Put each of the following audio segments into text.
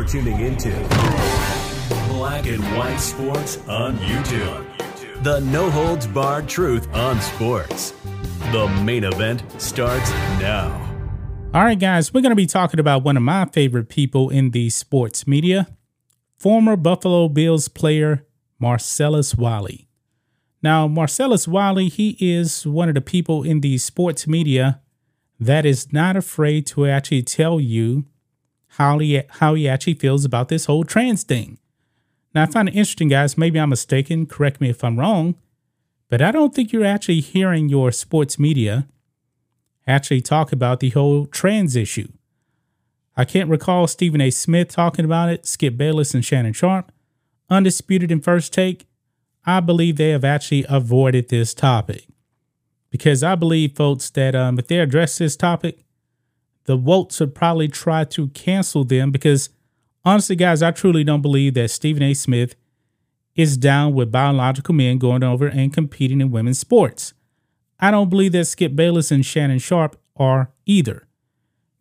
You're tuning into Black and White Sports on YouTube. The no holds barred truth on sports. The main event starts now. All right, guys, we're going to be talking about one of my favorite people in the sports media former Buffalo Bills player Marcellus Wiley. Now, Marcellus Wiley, he is one of the people in the sports media that is not afraid to actually tell you how he how he actually feels about this whole trans thing. Now, I find it interesting, guys. Maybe I'm mistaken. Correct me if I'm wrong. But I don't think you're actually hearing your sports media actually talk about the whole trans issue. I can't recall Stephen A. Smith talking about it, Skip Bayless and Shannon Sharpe. Undisputed in first take, I believe they have actually avoided this topic. Because I believe, folks, that um, if they address this topic, the Wolts would probably try to cancel them because honestly, guys, I truly don't believe that Stephen A. Smith is down with biological men going over and competing in women's sports. I don't believe that Skip Bayless and Shannon Sharpe are either.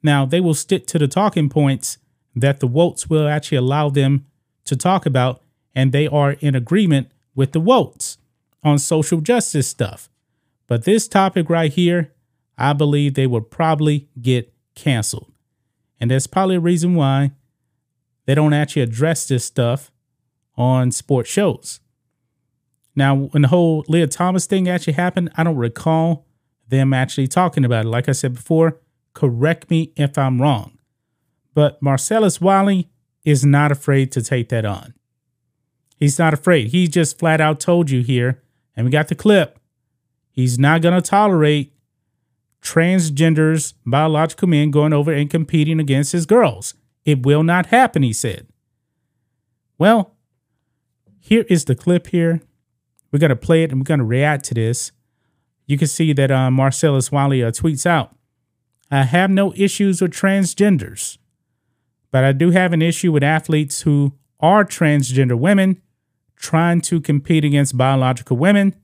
Now, they will stick to the talking points that the Wolts will actually allow them to talk about, and they are in agreement with the Wolts on social justice stuff. But this topic right here, I believe they will probably get canceled. And that's probably a reason why they don't actually address this stuff on sports shows. Now, when the whole Lia Thomas thing actually happened, I don't recall them actually talking about it. Like I said before, correct me if I'm wrong. But Marcellus Wiley is not afraid to take that on. He's not afraid. He just flat out told you here, and we got the clip. He's not going to tolerate transgenders, biological men going over and competing against his girls. It will not happen, he said. Well, here is the clip here. We're going to play it and we're going to react to this. You can see that uh, Marcellus Wiley uh, tweets out I have no issues with transgenders, but I do have an issue with athletes who are transgender women trying to compete against biological women,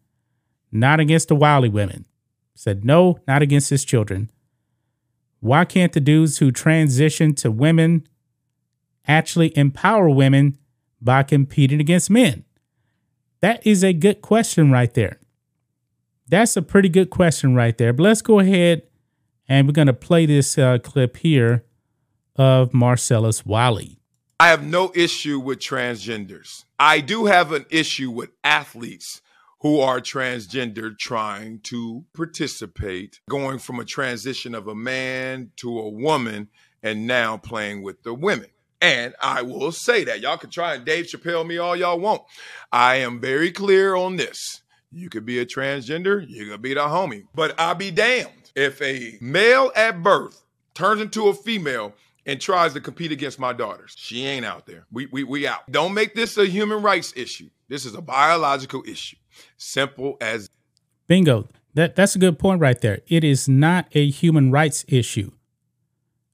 not against the Wiley women said no, not against his children. Why can't the dudes who transition to women actually empower women by competing against men? That is a good question right there. That's a pretty good question right there. But let's go ahead and we're going to play this uh, clip here of Marcellus Wiley. I have no issue with transgenders. I do have an issue with athletes who are transgender trying to participate, going from a transition of a man to a woman, and now playing with the women. And I will say that y'all can try and Dave Chappelle me all y'all want. I am very clear on this. You could be a transgender, you could be the homie, but I'll be damned if a male at birth turns into a female and tries to compete against my daughters. She ain't out there. We we we out. Don't make this a human rights issue. This is a biological issue. Simple as bingo. That that's a good point right there. It is not a human rights issue.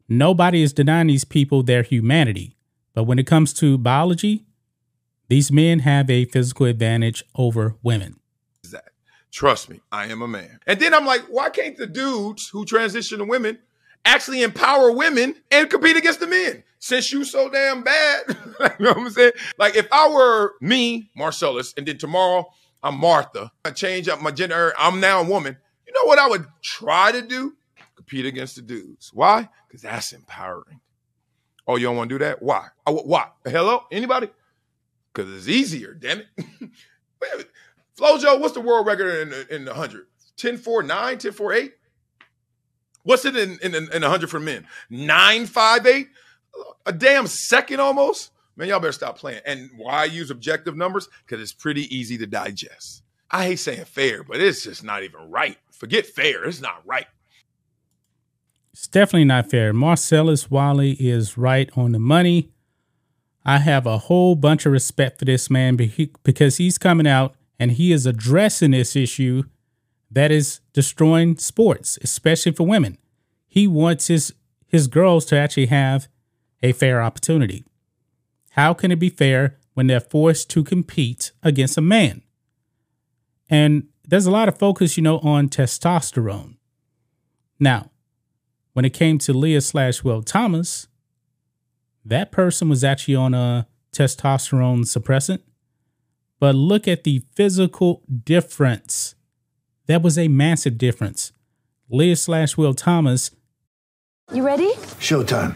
Nobody is denying these people their humanity. But when it comes to biology, these men have a physical advantage over women. Trust me, I am a man. And then I'm like, why can't the dudes who transition to women actually empower women and compete against the men? Since you so damn bad, you know what I'm saying? Like if I were me, Marcellus, and then tomorrow I'm Martha. I change up my gender. I'm now a woman. You know what I would try to do? Compete against the dudes. Why? Because that's empowering. Oh, you don't want to do that? Why? Why? Hello? Anybody? Because it's easier, damn it. Flojo, what's the world record in the, in the 100? 10 4 9, 10 4 8? What's it in, in, in 100 for men? 9 5 8? A damn second almost? Man, y'all better stop playing. And why I use objective numbers? Because it's pretty easy to digest. I hate saying fair, but it's just not even right. Forget fair, it's not right. It's definitely not fair. Marcellus Wiley is right on the money. I have a whole bunch of respect for this man because he's coming out and he is addressing this issue that is destroying sports, especially for women. He wants his his girls to actually have a fair opportunity. How can it be fair when they're forced to compete against a man? And there's a lot of focus, you know, on testosterone. Now, when it came to Lia slash Will Thomas, that person was actually on a testosterone suppressant. But look at the physical difference. That was a massive difference. Lia slash Will Thomas. You ready? Showtime.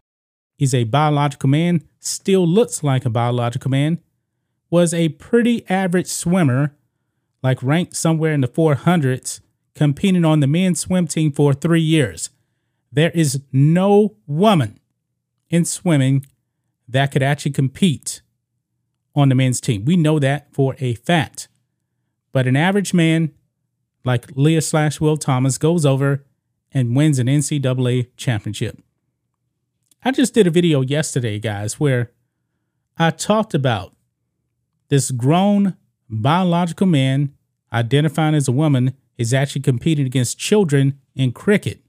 He's a biological man. Still looks like a biological man. Was a pretty average swimmer, like ranked somewhere in the 400s competing on the men's swim team for three years. There is no woman in swimming that could actually compete on the men's team. We know that for a fact. But an average man like Lia slash Will Thomas goes over and wins an NCAA championship. I just did a video yesterday, guys, where I talked about this grown biological man identifying as a woman is actually competing against children in cricket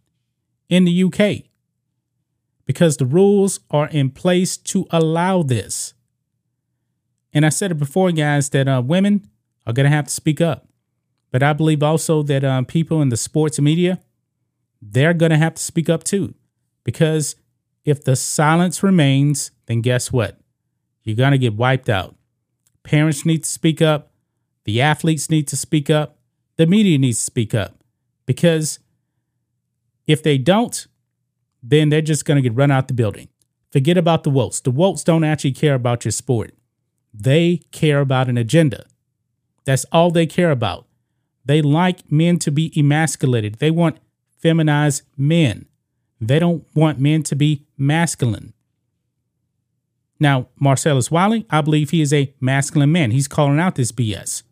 in the UK because the rules are in place to allow this. And I said it before, guys, that uh, women are going to have to speak up. But I believe also that um, people in the sports media, they're going to have to speak up too. Because if the silence remains, then guess what? You're going to get wiped out. Parents need to speak up. The athletes need to speak up the media needs to speak up because if they don't, then they're just going to get run out the building. Forget about the Wolves. The Wolves don't actually care about your sport. They care about an agenda. That's all they care about. They like men to be emasculated. They want feminized men. They don't want men to be masculine. Now, Marcellus Wiley, I believe he is a masculine man. He's calling out this BS.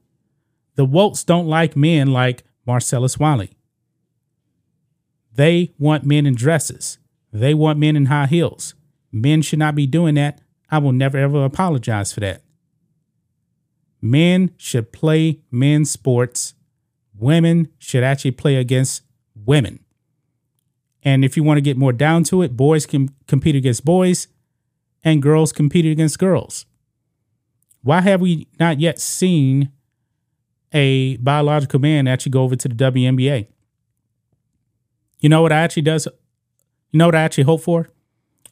The Wolves don't like men like Marcellus Wiley. They want men in dresses. They want men in high heels. Men should not be doing that. I will never ever apologize for that. Men should play men's sports. Women should actually play against women. And if you want to get more down to it, boys can compete against boys and girls compete against girls. Why have we not yet seen a biological man actually go over to the WNBA. You know what I actually does? You know what I actually hope for?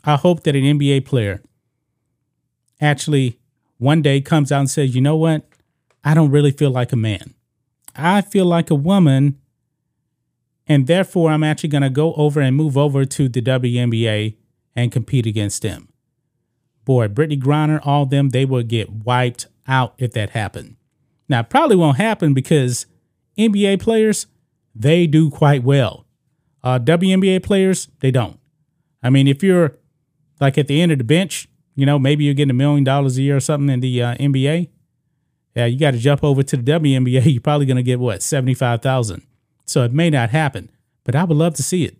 I hope that an NBA player actually one day comes out and says, you know what? I don't really feel like a man. I feel like a woman. And therefore, I'm actually going to go over and move over to the WNBA and compete against them. Boy, Brittney Griner, all them, they will get wiped out if that happened. Now, probably won't happen because NBA players, they do quite well. Uh, WNBA players, they don't. I mean, if you're like at the end of the bench, you know, maybe you're getting a million dollars a year or something in the uh, NBA. Yeah, you got to jump over to the WNBA. You're probably going to get what, 75,000. So it may not happen, but I would love to see it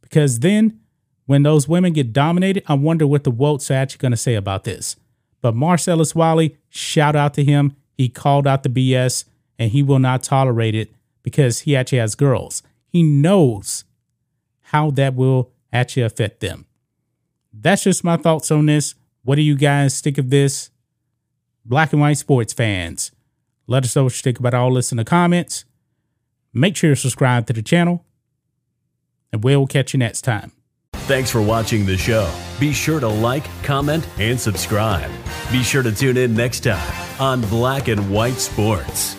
because then when those women get dominated, I wonder what the Wolves are actually going to say about this. But Marcellus Wiley, shout out to him. He called out the BS and he will not tolerate it because he actually has girls. He knows how that will actually affect them. That's just my thoughts on this. What do you guys think of this? Black and white sports fans, let us know what you think about all this in the comments. Make sure you subscribe to the channel, and we'll catch you next time. Thanks for watching the show. Be sure to like, comment, and subscribe. Be sure to tune in next time on Black and White Sports.